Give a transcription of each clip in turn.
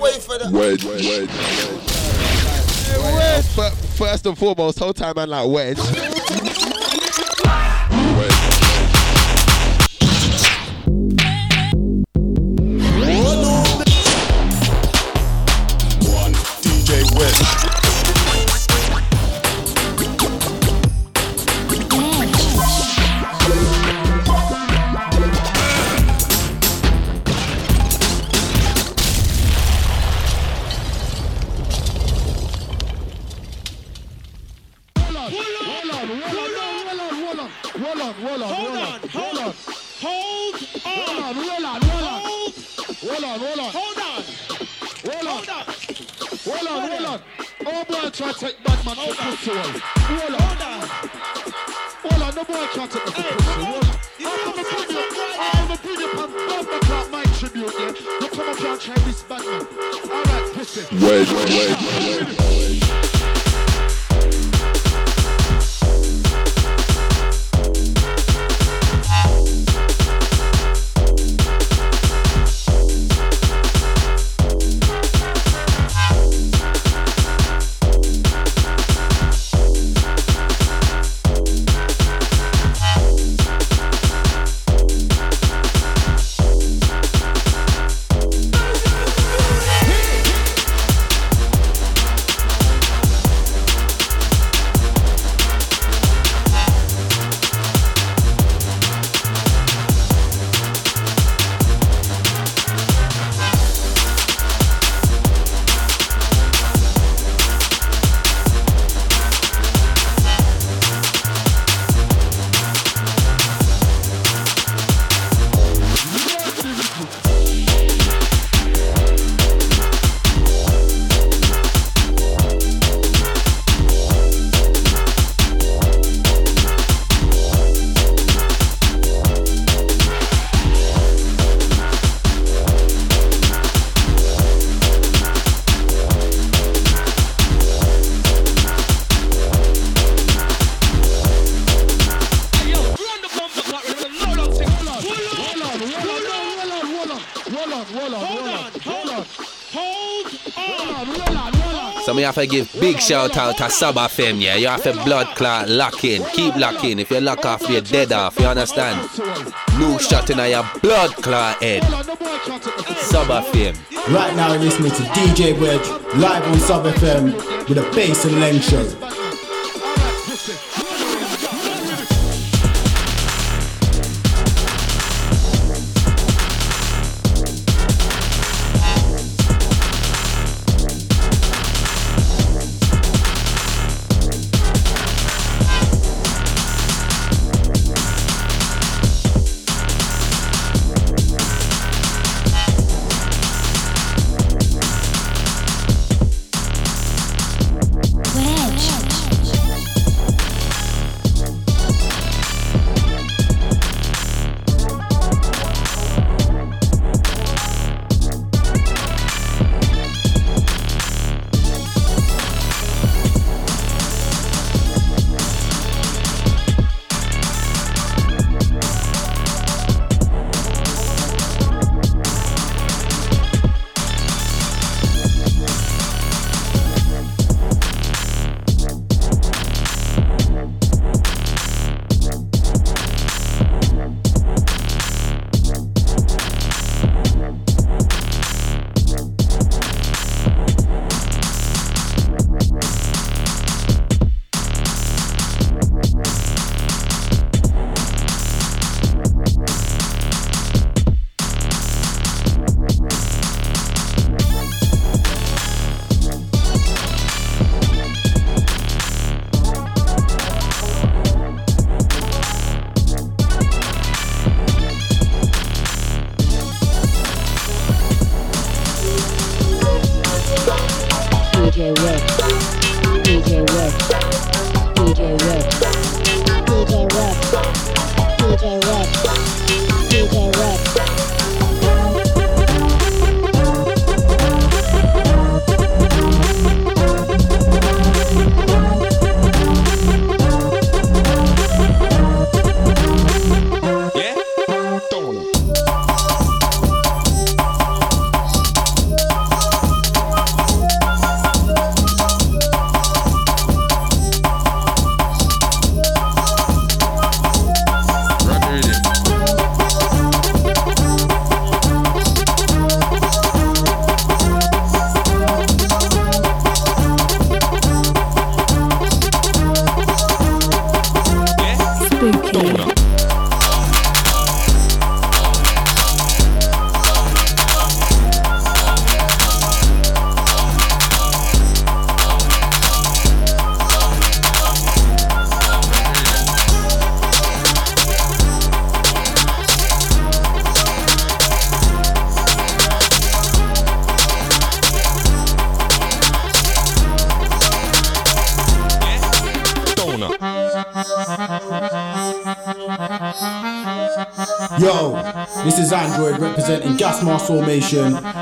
wait for that. Wedge, wedge, wedge. First and foremost, whole time I'm like wedge. Have to give big shout out to Sub FM, yeah. You have to blood clot lock in. Keep locking. If you lock off, you're dead off. You understand? New shot in your blood clot head. FM. Right now, you're listening to DJ Wedge live on Sub FM with a bass and leng show.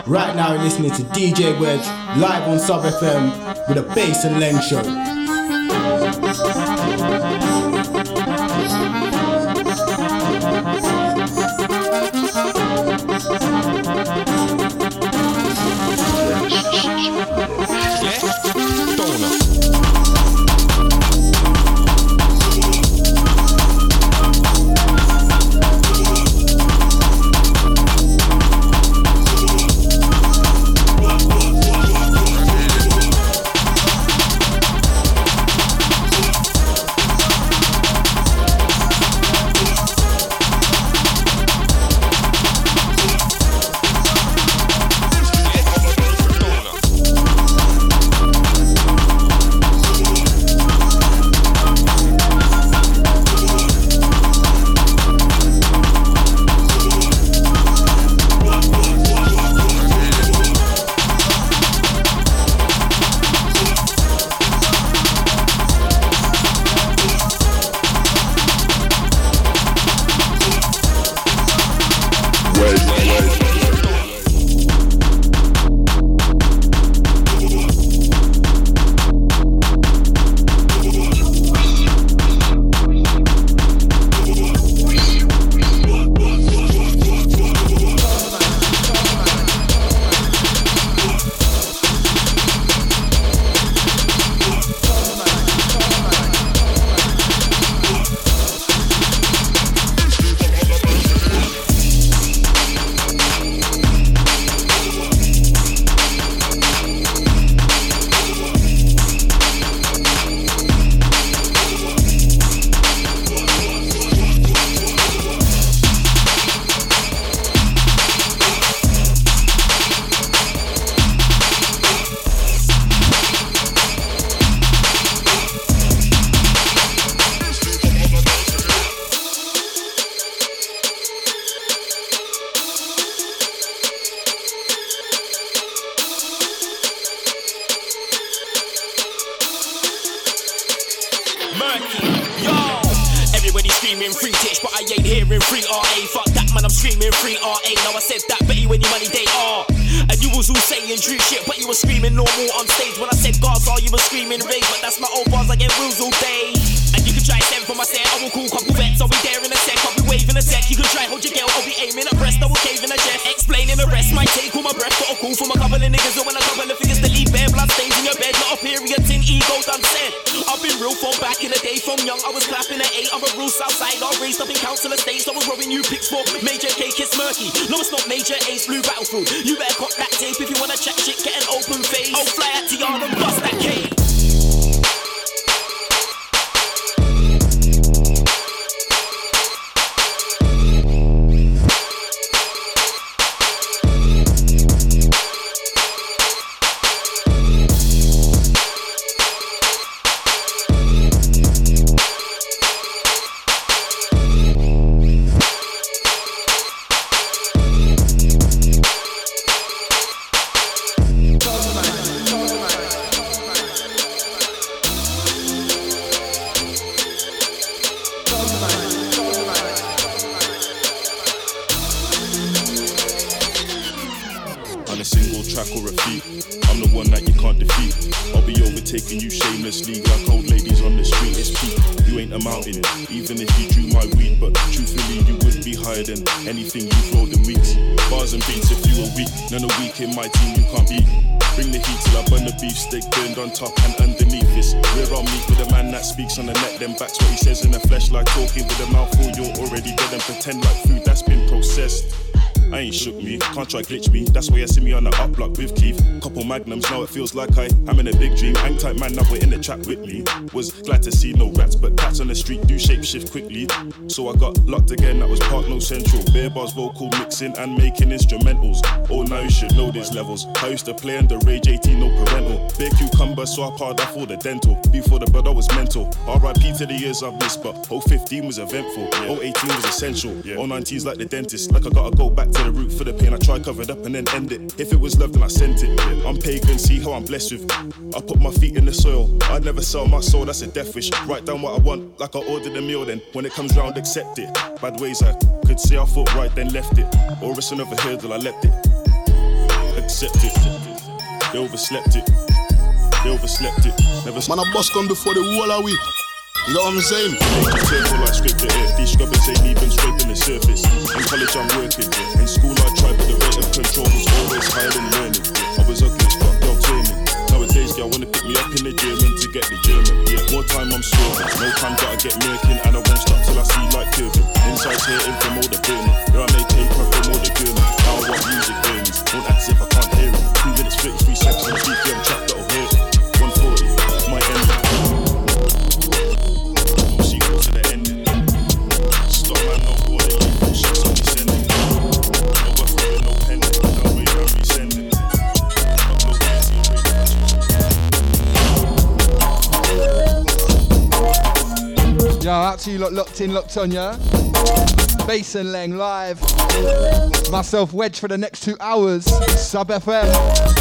Right now, you're listening to DJ Wedge live on Sub FM with a bass and leng show. Trap with. Was glad to see no rats, but cats on the street do shapeshift quickly. So I got locked again, that was Park No Central. Bare bars, vocal mixing and making instrumentals. Oh, now you should know these levels. I used to play under Rage 18, no parental. Bare cucumber, so I parred off all the dental. Before the I was mental. RIP to the years I've missed, but 015 was eventful. 018 was essential. 019's like the dentist, like I gotta go back to the root for the pain. I try cover it up and then end it. If it was love, then I sent it. I'm pagan, see how I'm blessed with. I put my feet in the soil. I'd never sell my soul, that's a death wish. Write down what I want, like I ordered a meal. Then when it comes round, accept it. Bad ways I could say I thought right, then left it. Or it's another hurdle, I left it. Accept it. They overslept it. They overslept it. Never Man, I bust on before the wall of week. You know what I'm saying? Careful scrape the earth. These scrubbers ain't even scraping the surface. In college I'm working. In school I tried, but the rate of control was always higher than learning. I was ugly as fuck, girl turning. Nowadays, girl wanna pick me up in the German to get the German. Yeah, more time I'm swerving. No time gotta get lurking, and I won't stop till I see light curving. Inside here, from out to you lot locked in, locked on, yeah? Bass and Leng live. Myself Wedge for the next two hours. Sub FM.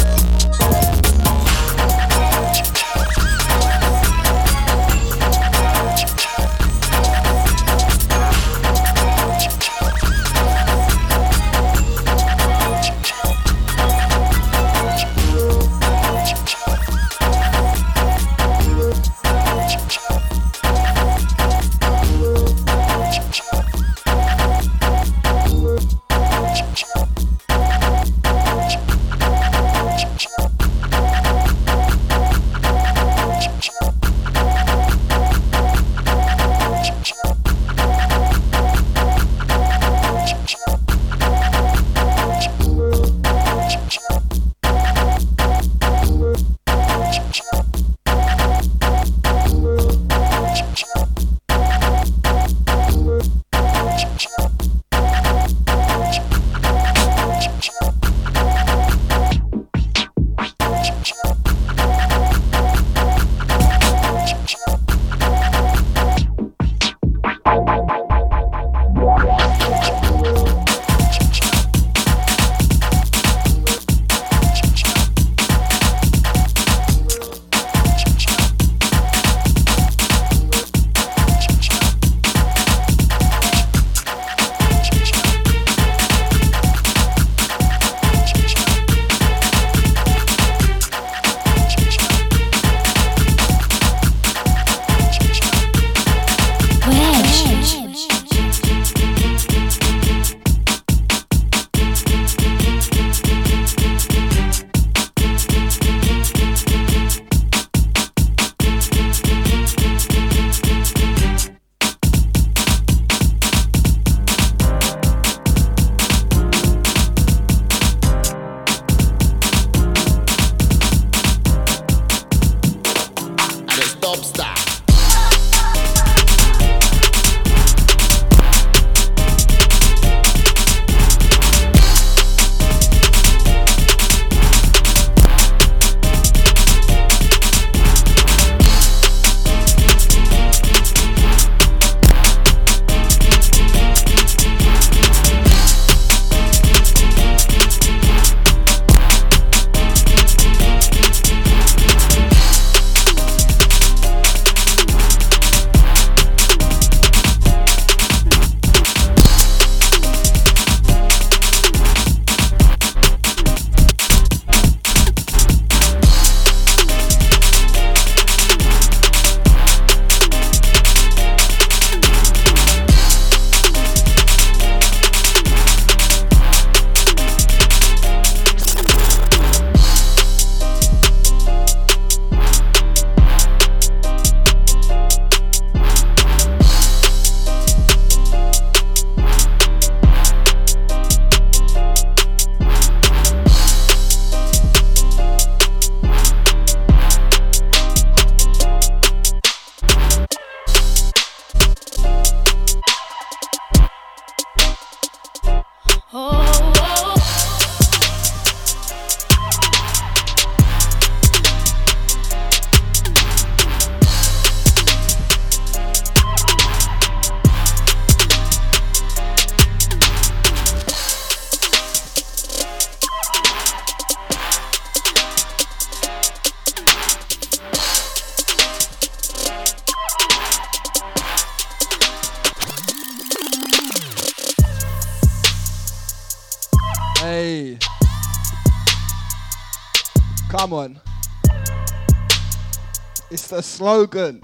It's the slogan.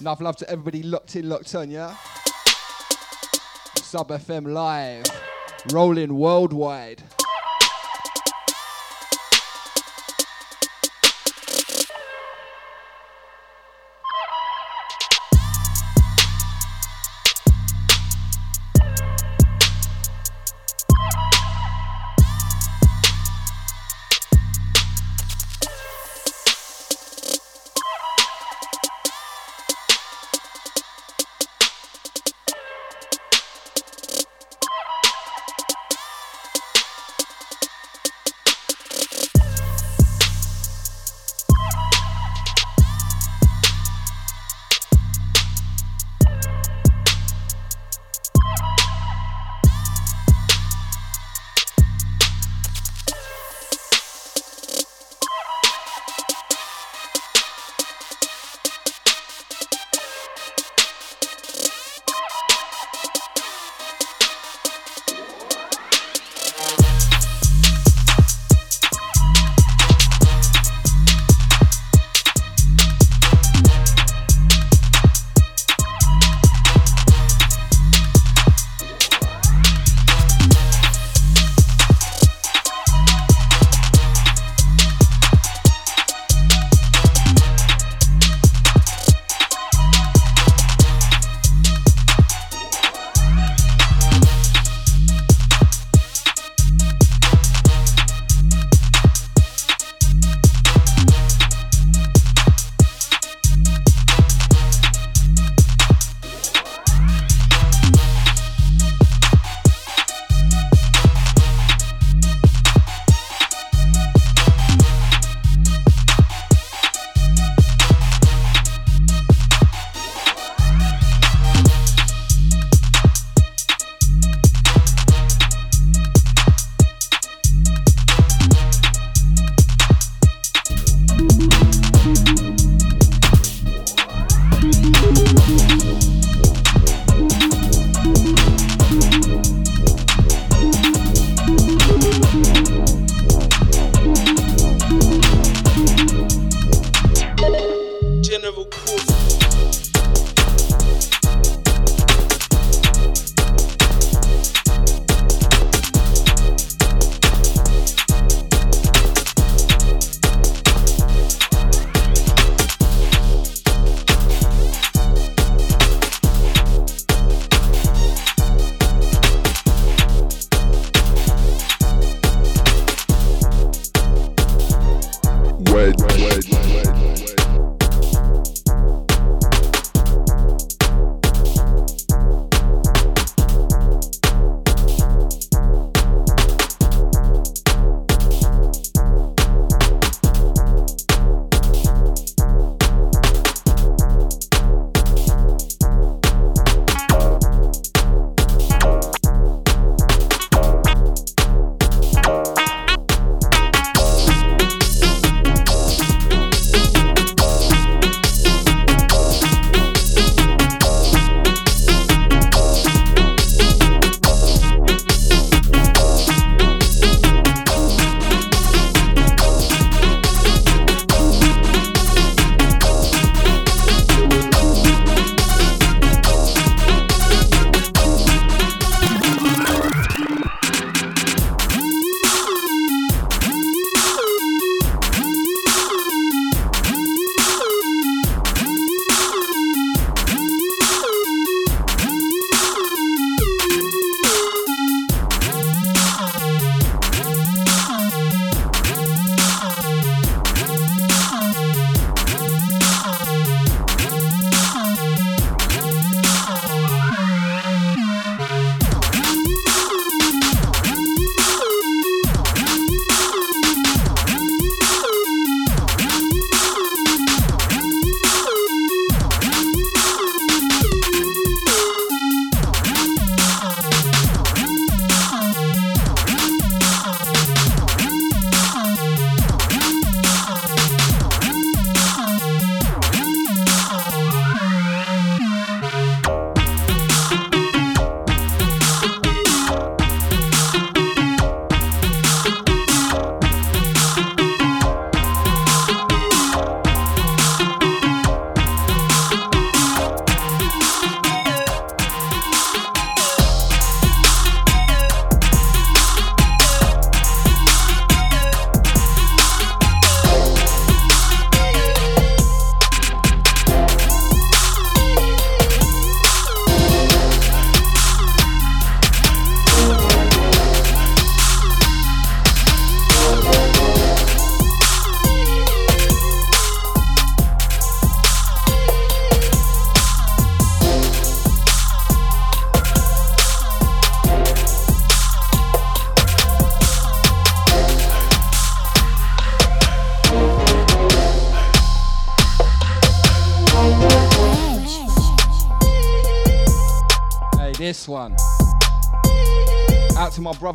Enough love to everybody locked in, locked on, yeah? Sub FM live, rolling worldwide.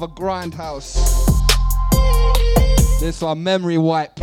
of a grindhouse. This one, Memory Wipe.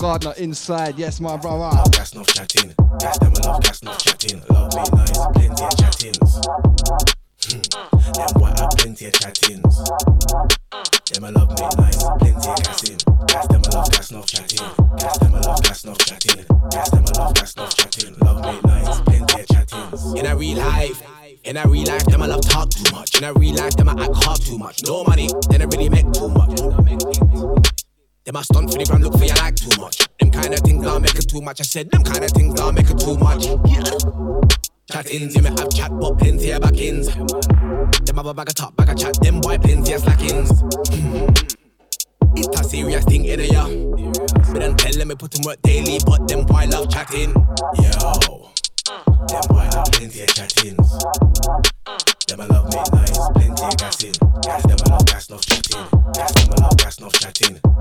Gardner inside. Yes, my brother. That's no chatting.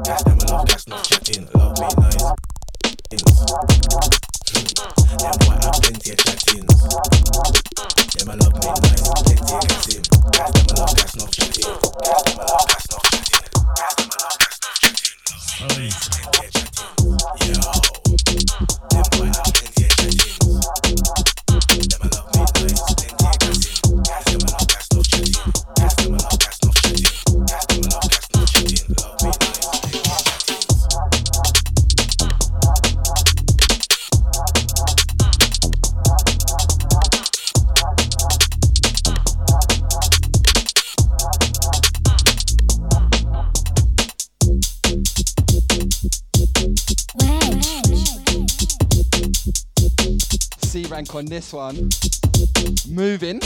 That's them love, that's not chatting. Love me nice. Them boy have plenty of chatting. Them my love me nice, plenty of chatting. That's them love, that's not cheating. That's them love, that's not cheating. That's them love, that's not cheating. On this one. Moving.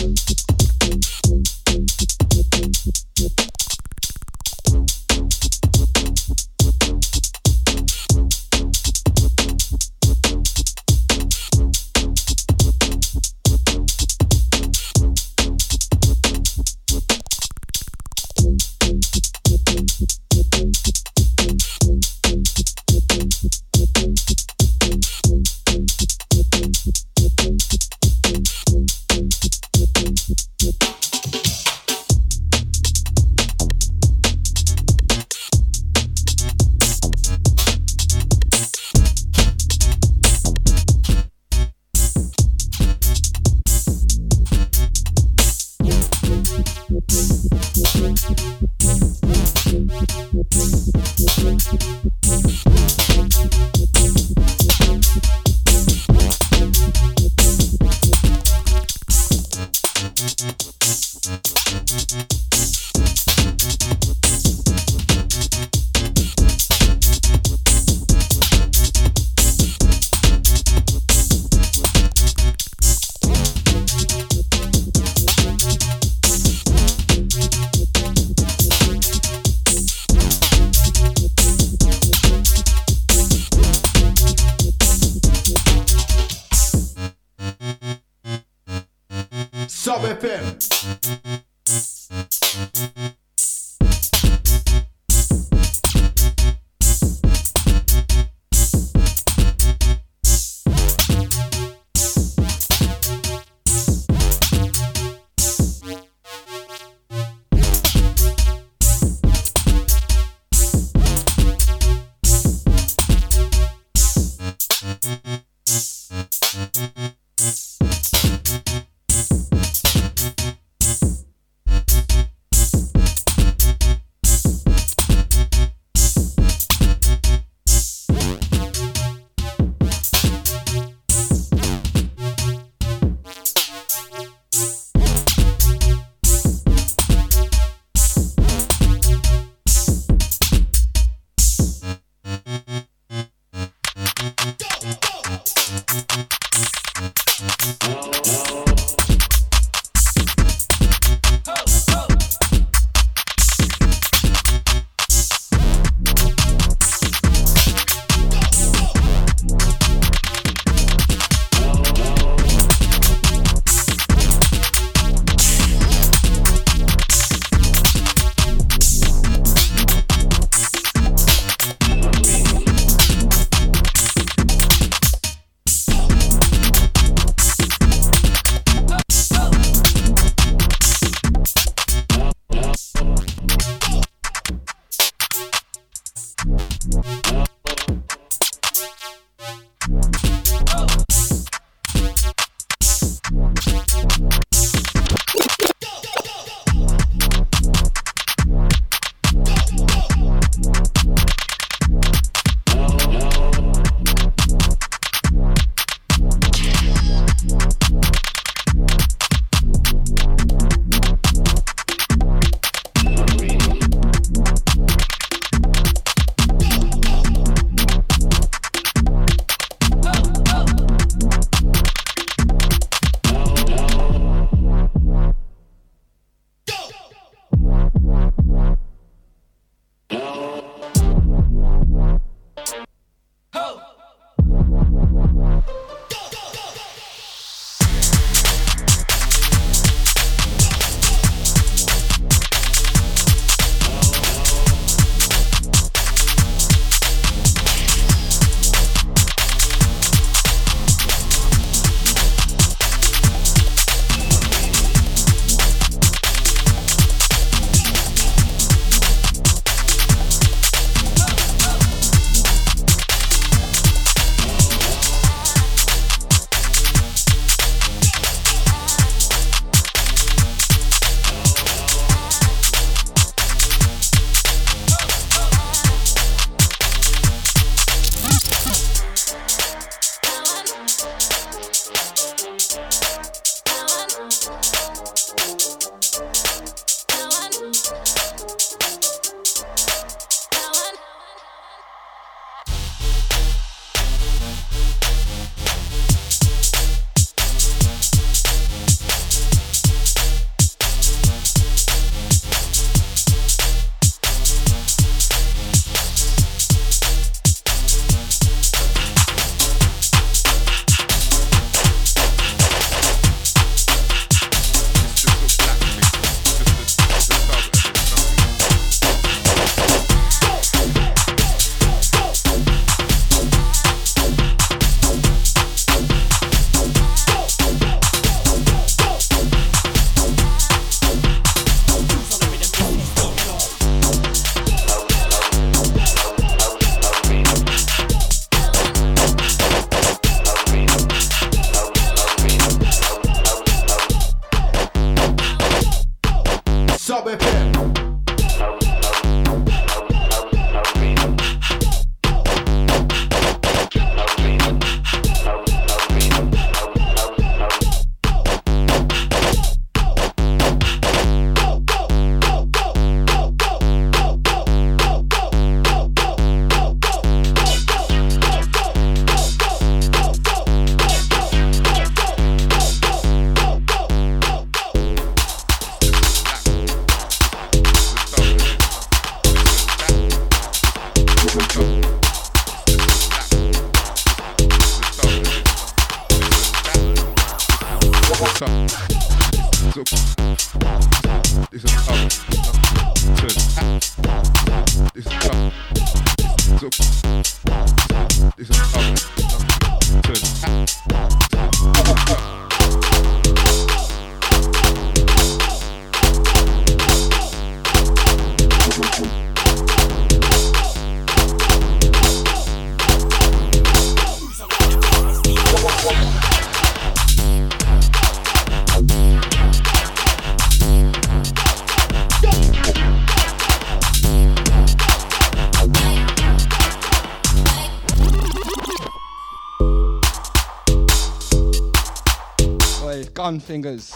Fingers.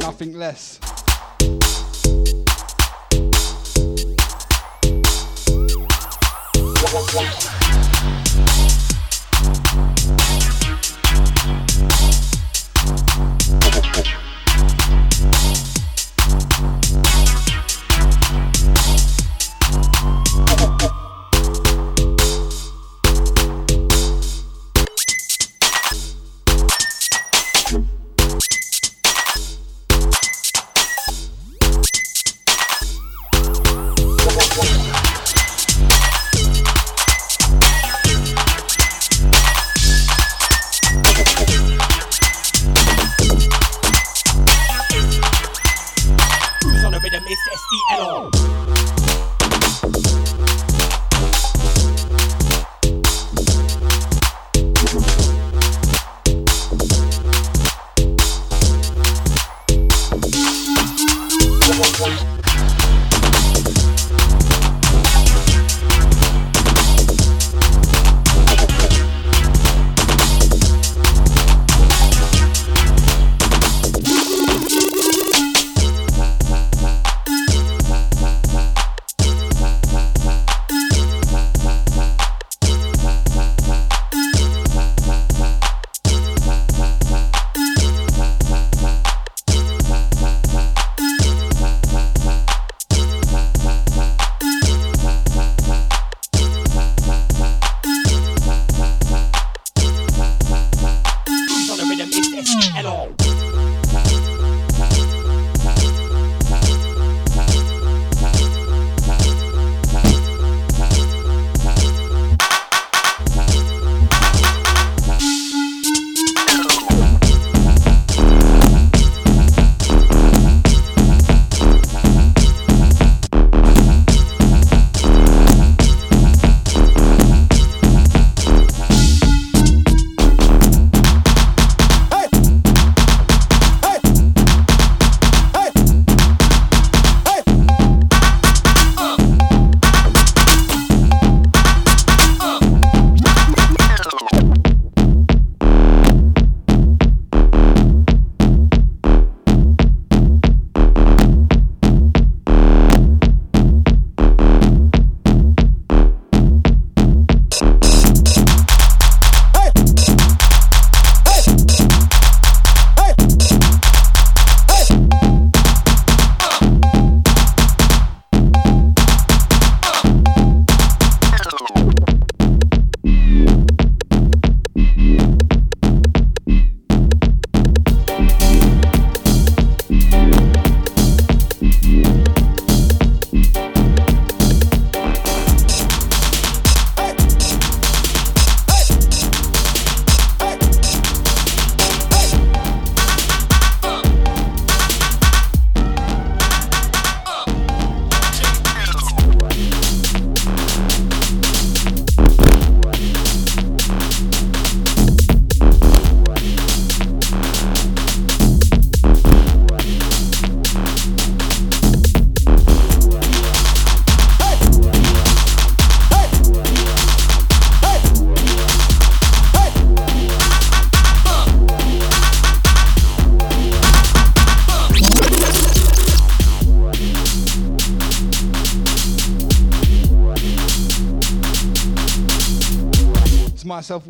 Nothing less.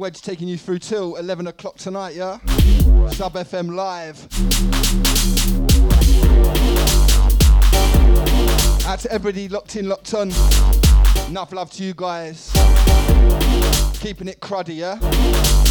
Wedge, taking you through till 11 o'clock tonight, yeah? Sub FM live. Out to everybody locked in, locked on. Enough love to you guys. Keeping it cruddy, yeah?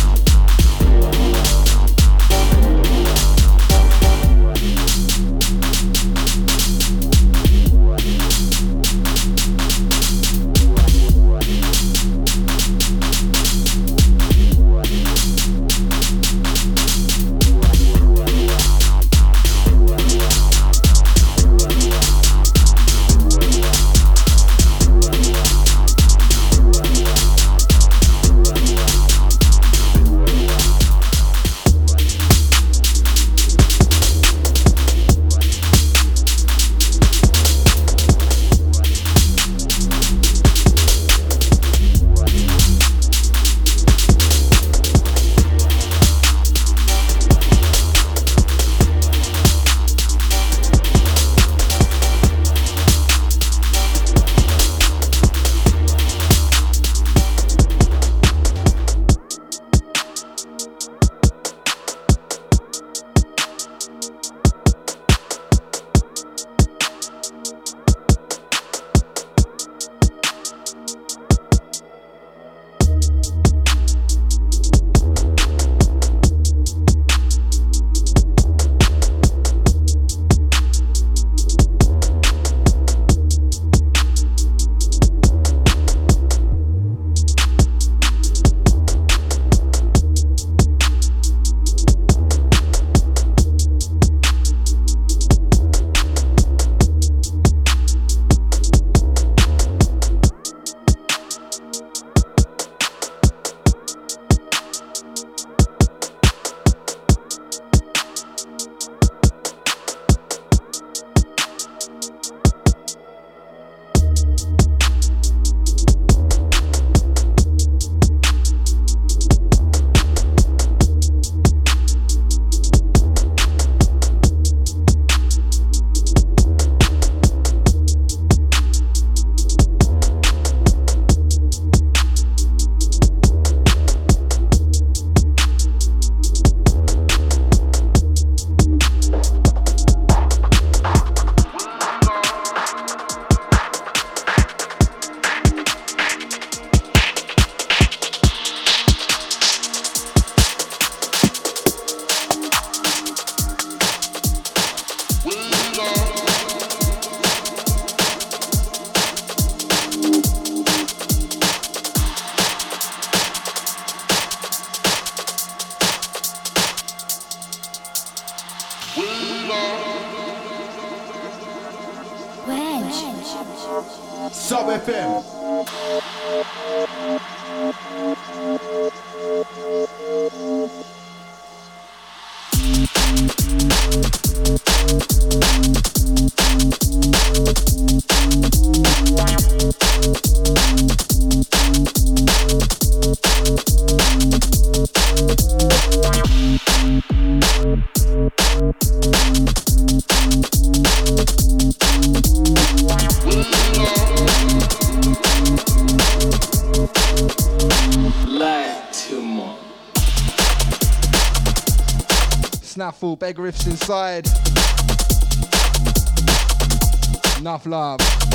Inside. Enough love.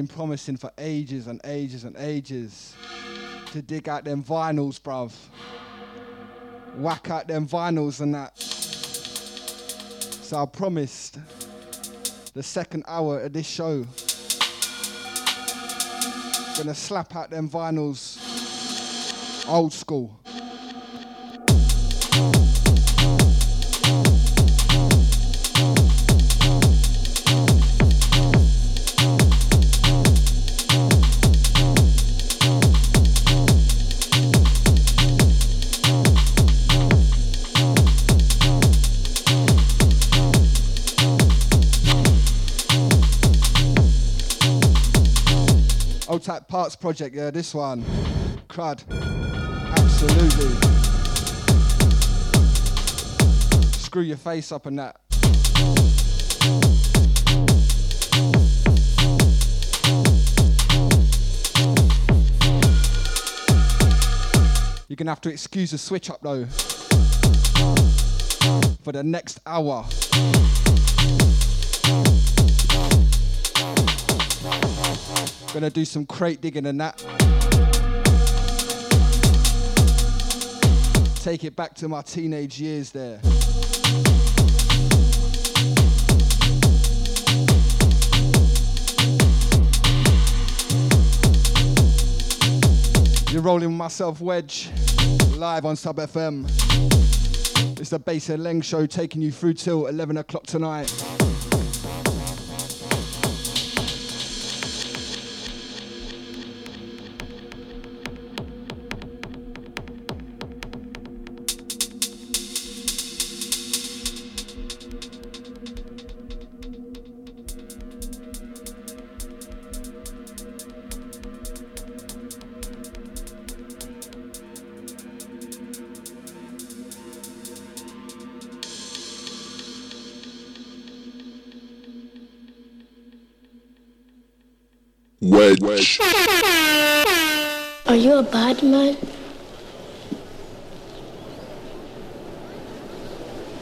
Been promising for ages and ages and ages to dig out them vinyls, bruv. Whack out them vinyls and that. So I promised the second hour of this show. Gonna slap out them vinyls old school. Type parts project, yeah, this one. Crud. Absolutely. Screw your face up and that. You're gonna have to excuse the switch up though. For the next hour. Gonna do some crate digging and that. Take it back to my teenage years there. You're rolling myself, Wedge, live on Sub FM. It's the Bass and Leng show taking you through till 11 o'clock tonight. You a?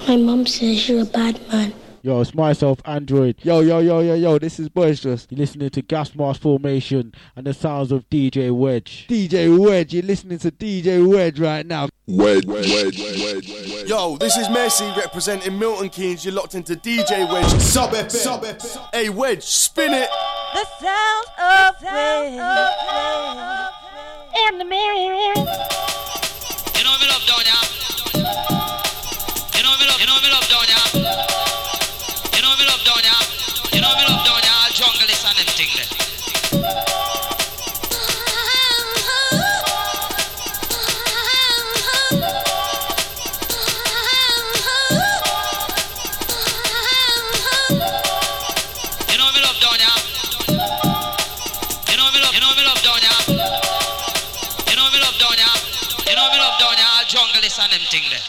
My mom says you're a bad man. Yo, it's myself, Android. Yo, yo, yo, yo, yo, this is Boisterous. You're listening to Gas Mask Formation and the sounds of DJ Wedge. DJ Wedge, you're listening to DJ Wedge right now. Wedge, wedge, wedge, wedge, wedge. Yo, this is Mercy representing Milton Keynes. You're locked into DJ Wedge. Sub FM. Sub FM. Hey, Wedge, spin it. The sound of Wedge. And the Mary. You know me love down ya. Thing there.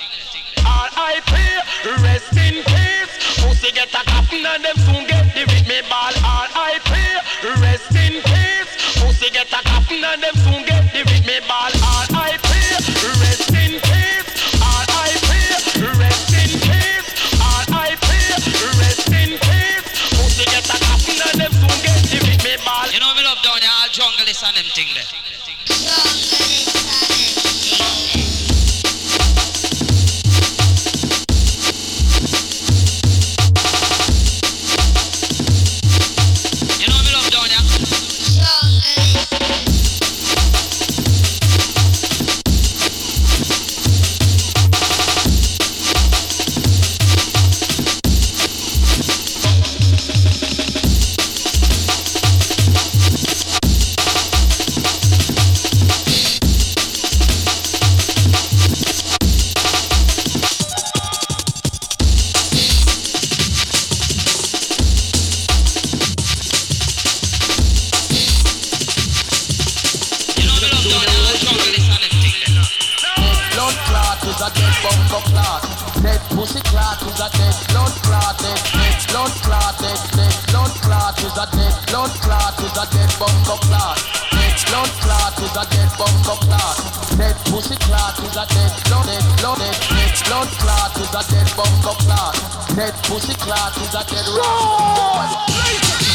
R.I.P. Rest in peace. Pussy get a coffin and them soon get the me ball. R.I.P. Rest in peace. Pussy get a coffin and them soon get the me ball. R.I.P. Rest in peace. R.I.P. Rest in peace. R.I.P. Rest in peace. Pussy get a coffin and them soon get the me ball. You know me love down ya. All junglist and them thing there. bunker. Net pussy clot is a dead rot.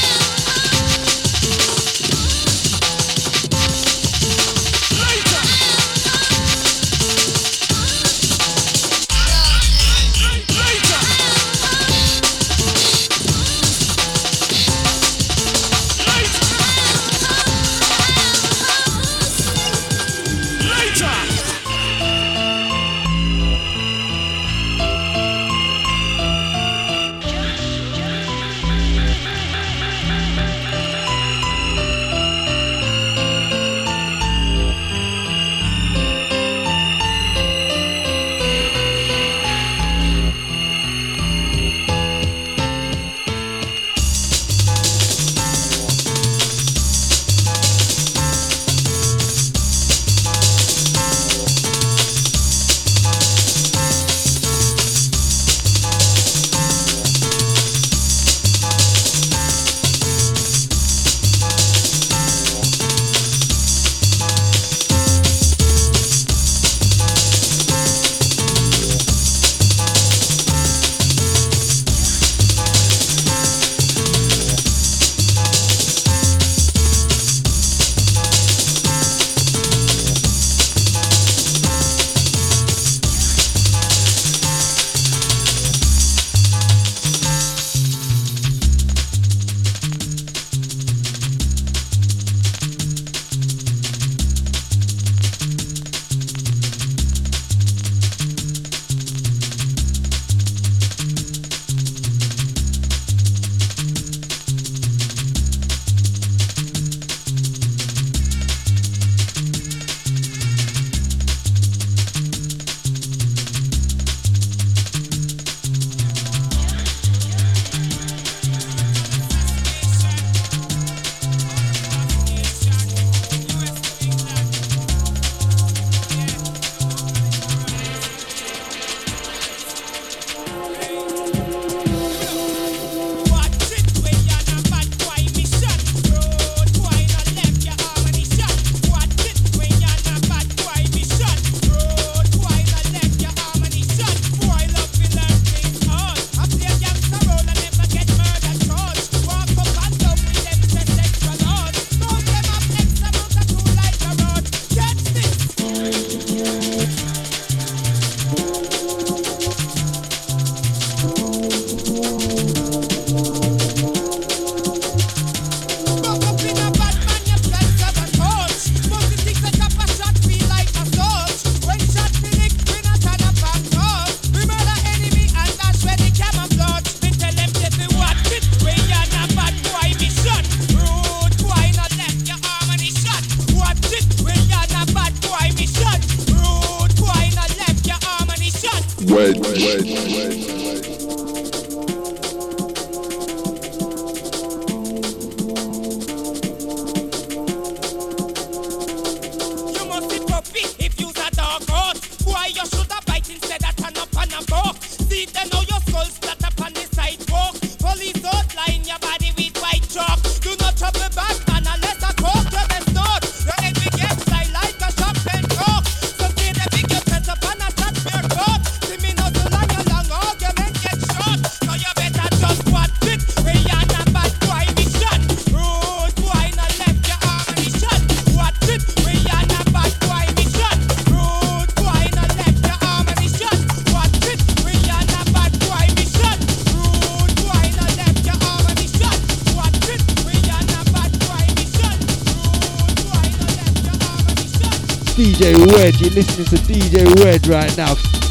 listening to DJ Red right now.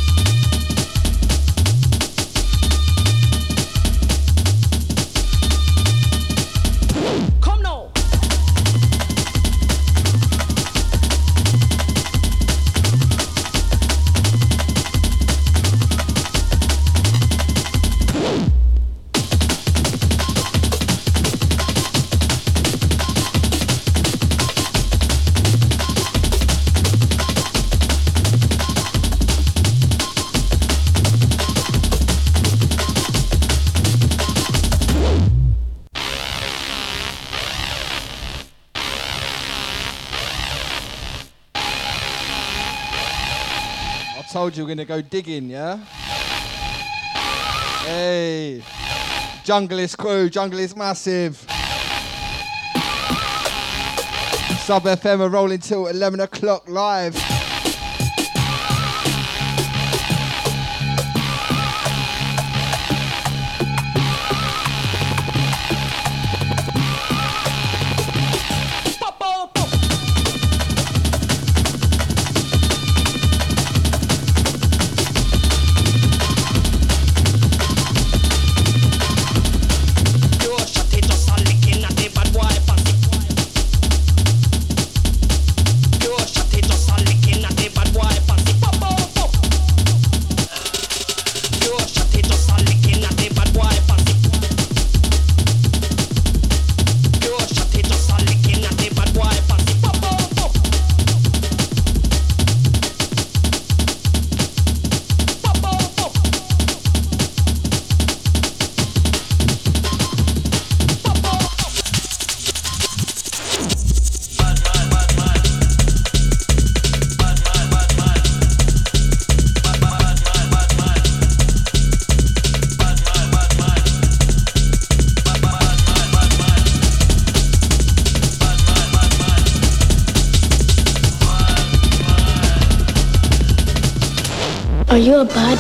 Told you we're gonna go digging, yeah? Hey, junglist crew, junglist massive. Sub FM are rolling till 11 o'clock live.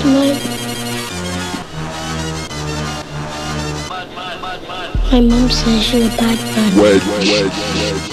My mom says you're a bad man. Wait, wedge, wedge.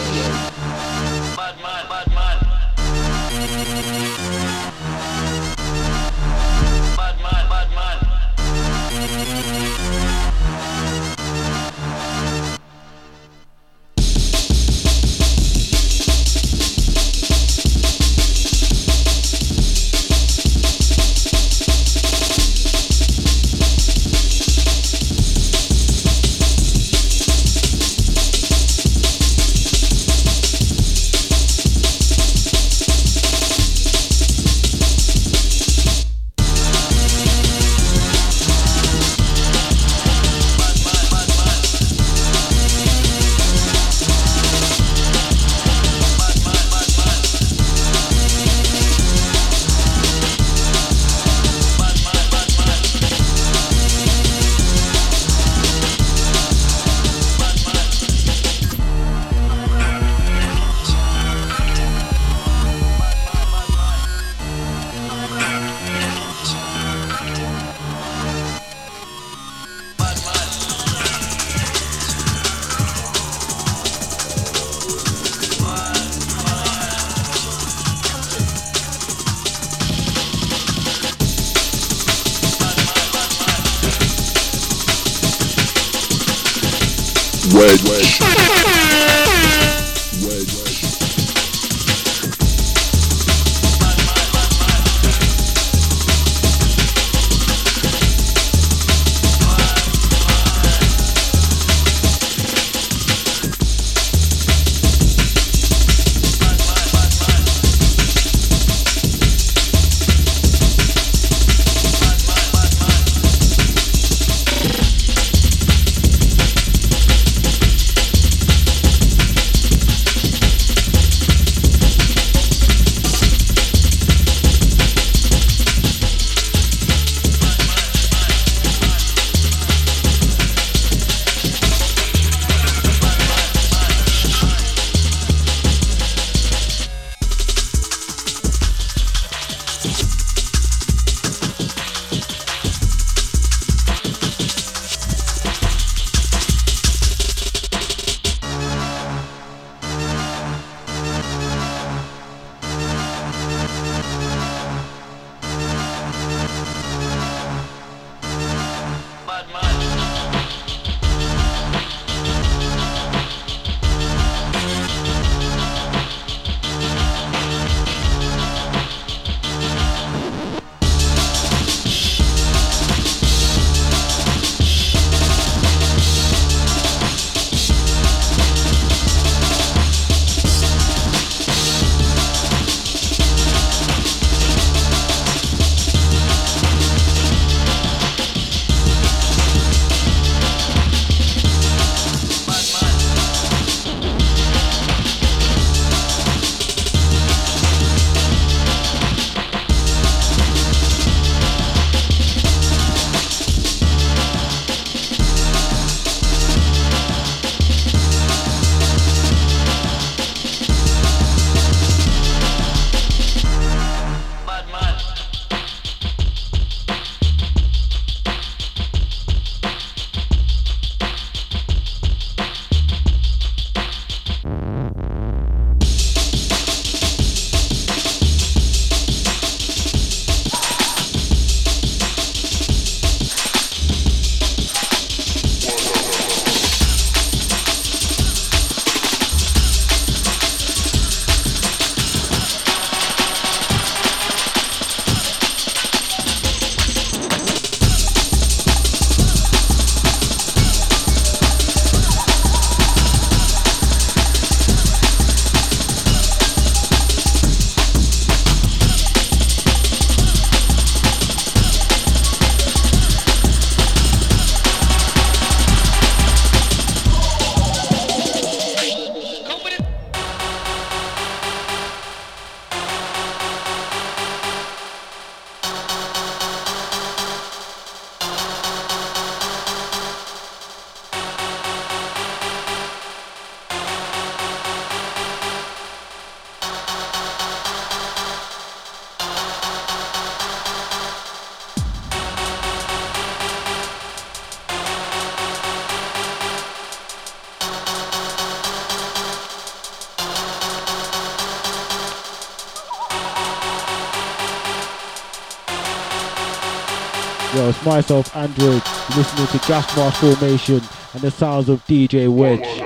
Myself, Android, listening to Gas Mask Formation and the sounds of DJ Wedge.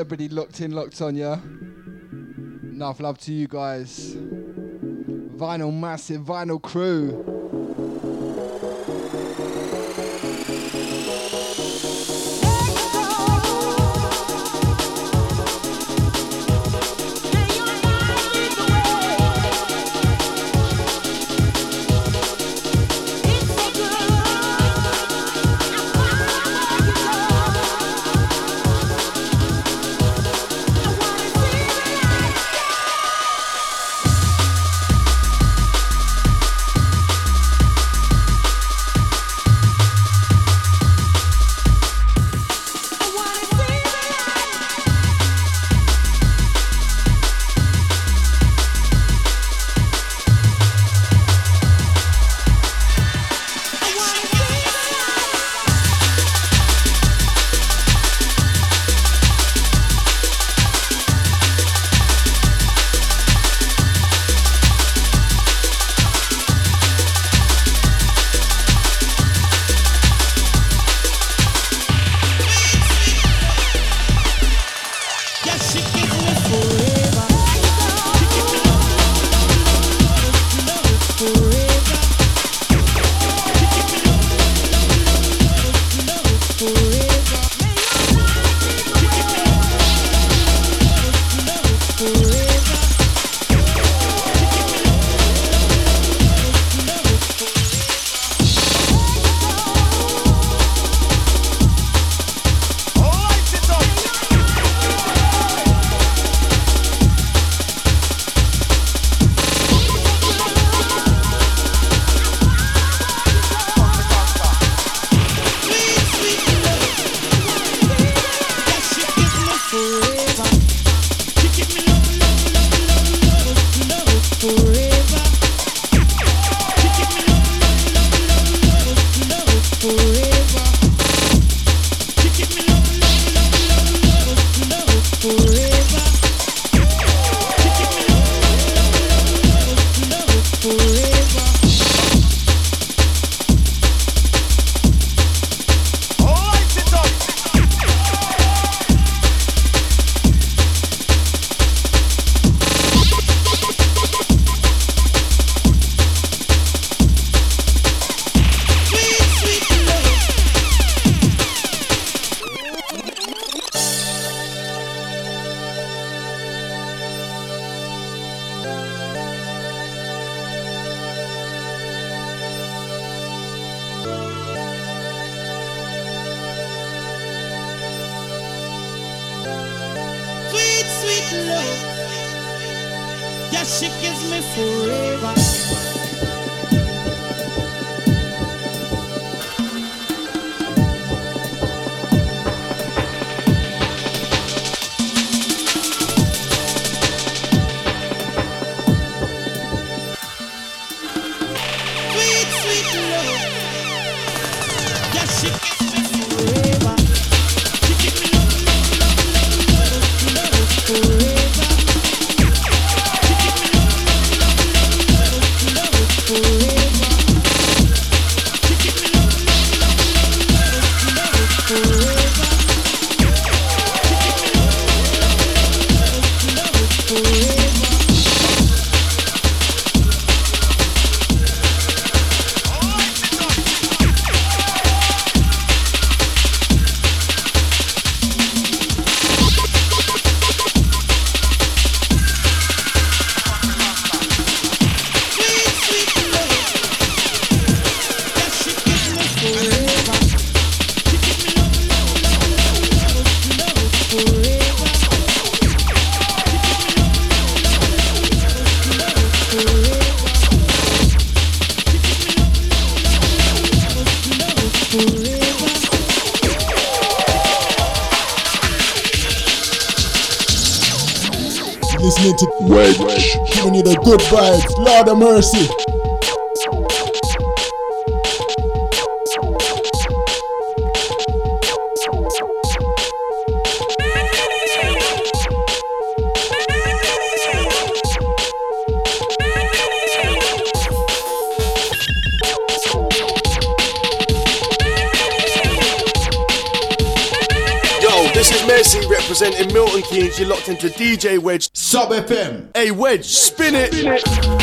Everybody locked in, locked on, yeah? Enough love to you guys. Vinyl Massive, Vinyl Crew. Mercy. Yo, this is Mary representing Milton Keynes. You're locked into DJ Wedge. Sub FM. Hey Wedge, spin it. Yo,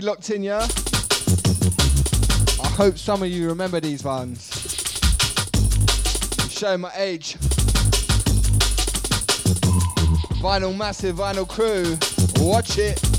locked in, yeah? I hope some of you remember these ones. I'm showing my age. Vinyl Massive, Vinyl Crew. Watch it.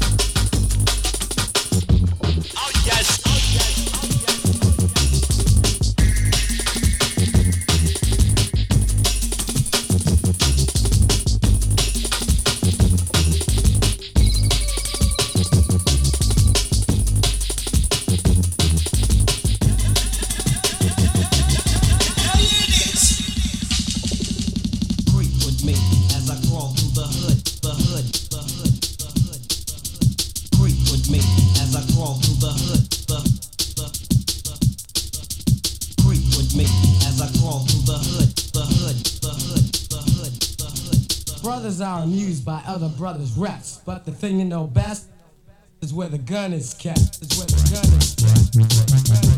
By other brothers' raps, but the thing you know best is where the gun is kept. Is where the gun is kept.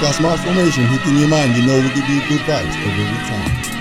Gas smart formation hitting your mind. You know we give you good vibes every time.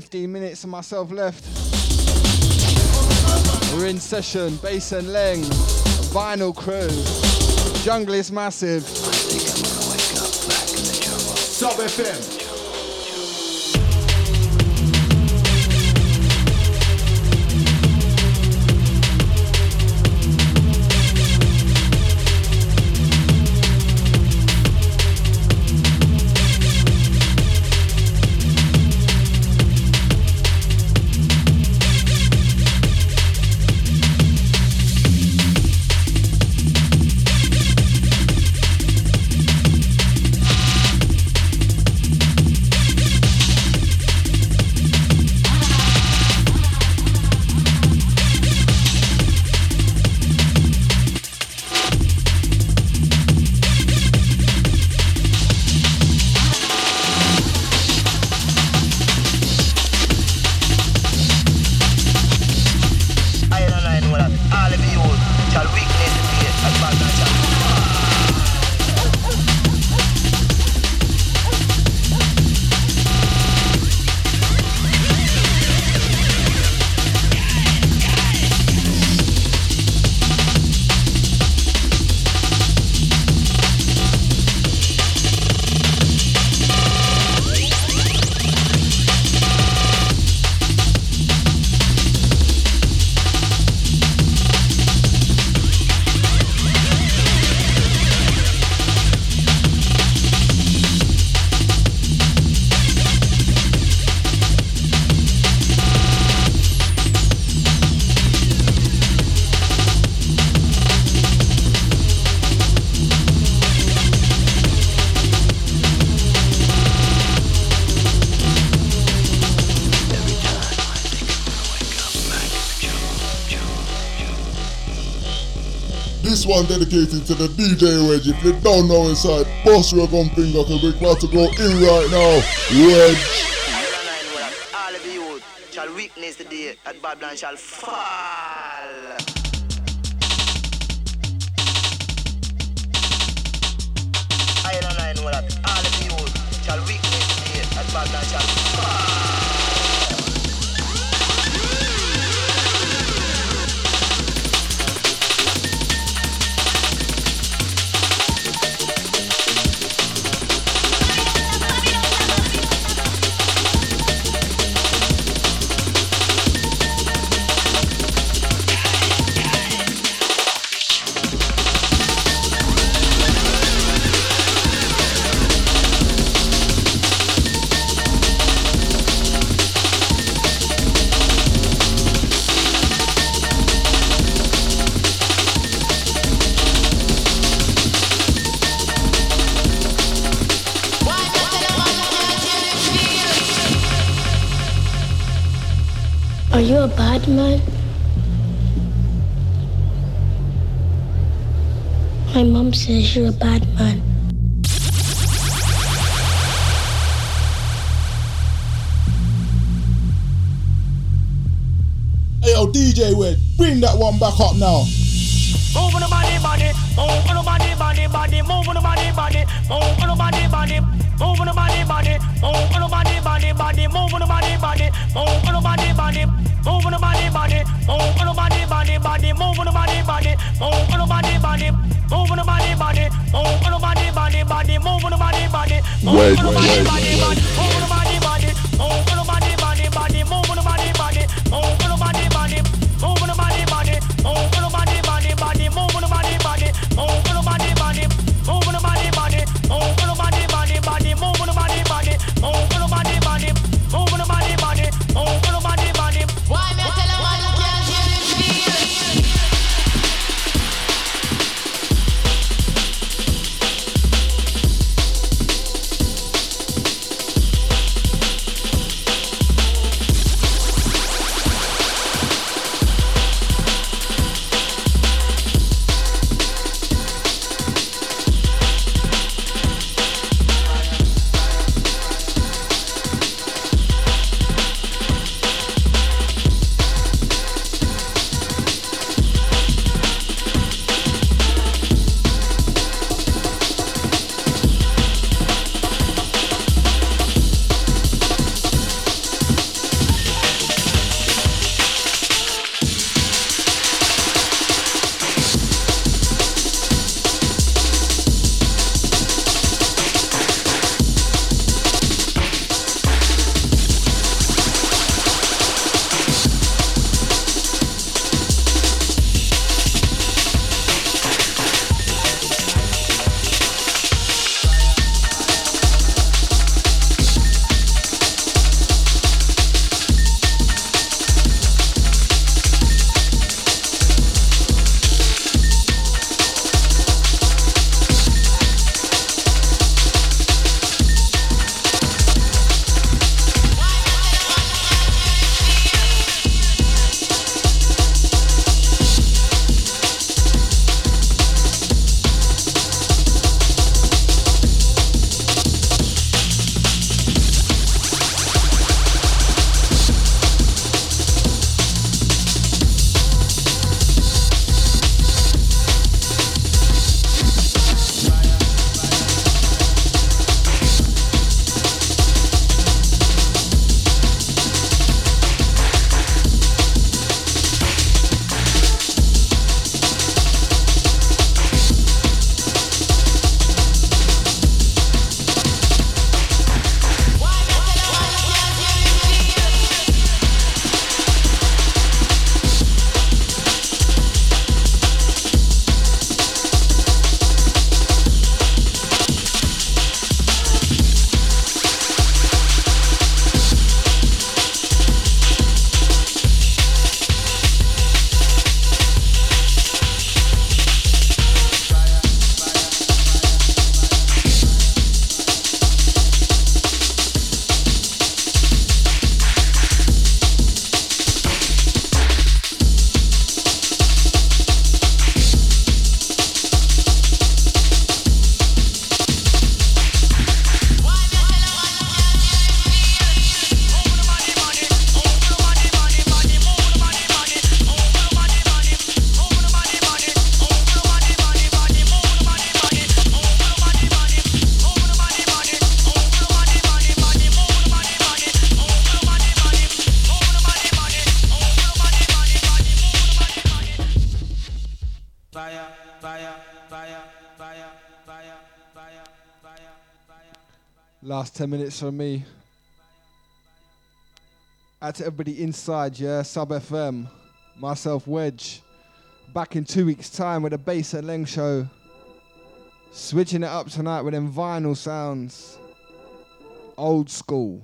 15 minutes of myself left. We're in session, bass and Leng, vinyl crew, jungle is massive. Sub FM. One dedicated to the DJ Wedge. If you don't know inside, boss your gun finger, cause we're about to go in right now. Wedge. All of you shall witness the day that Babylon shall fall. I and all of you shall witness the day that Babylon shall fall. You a bad man? My mom says you're a bad man. Hey yo, DJ Wedge, bring that one back up now. Move the body, body, move the body, body, body, move the body, body, move the body, body, move the body, body, move the body, body, body, move the body, body, move the body, body, move the body, body, move the body, body, body, move the body, body, move the body, body, move the body, body, move the body, body, body, move the body, body, move the body, body, move the body, 10 minutes from me. Out to everybody inside, yeah, Sub FM, myself, Wedge. Back in two weeks' time with a Bass and Leng show. Switching it up tonight with them vinyl sounds. Old school.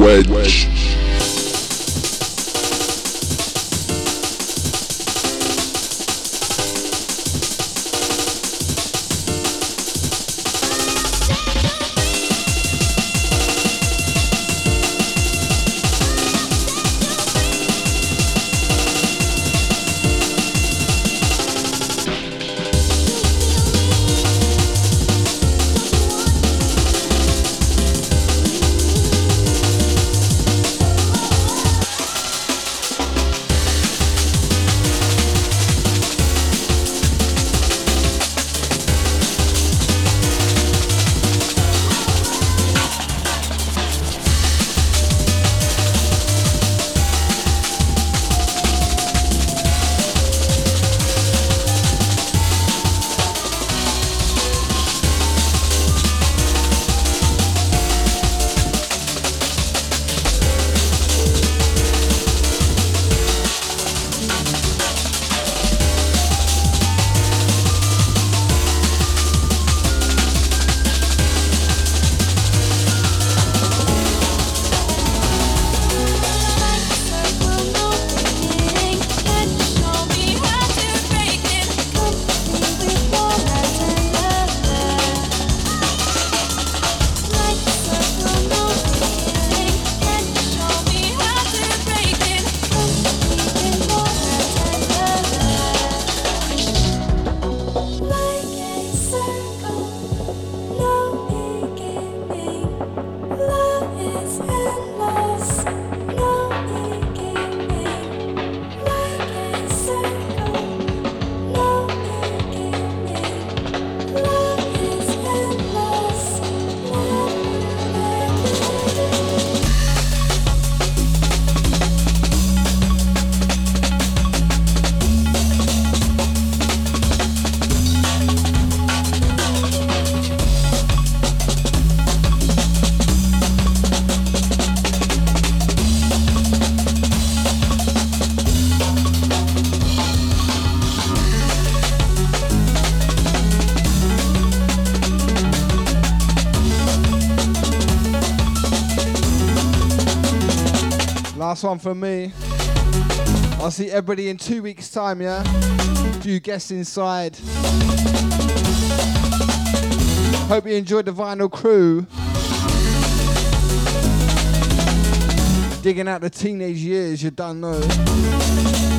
Wedge. Last one from me. I'll see everybody in two weeks' time, yeah? Few guests inside. Hope you enjoyed the vinyl crew. Digging out the teenage years, you don't know.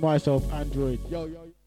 Myself, Android. Yo, yo.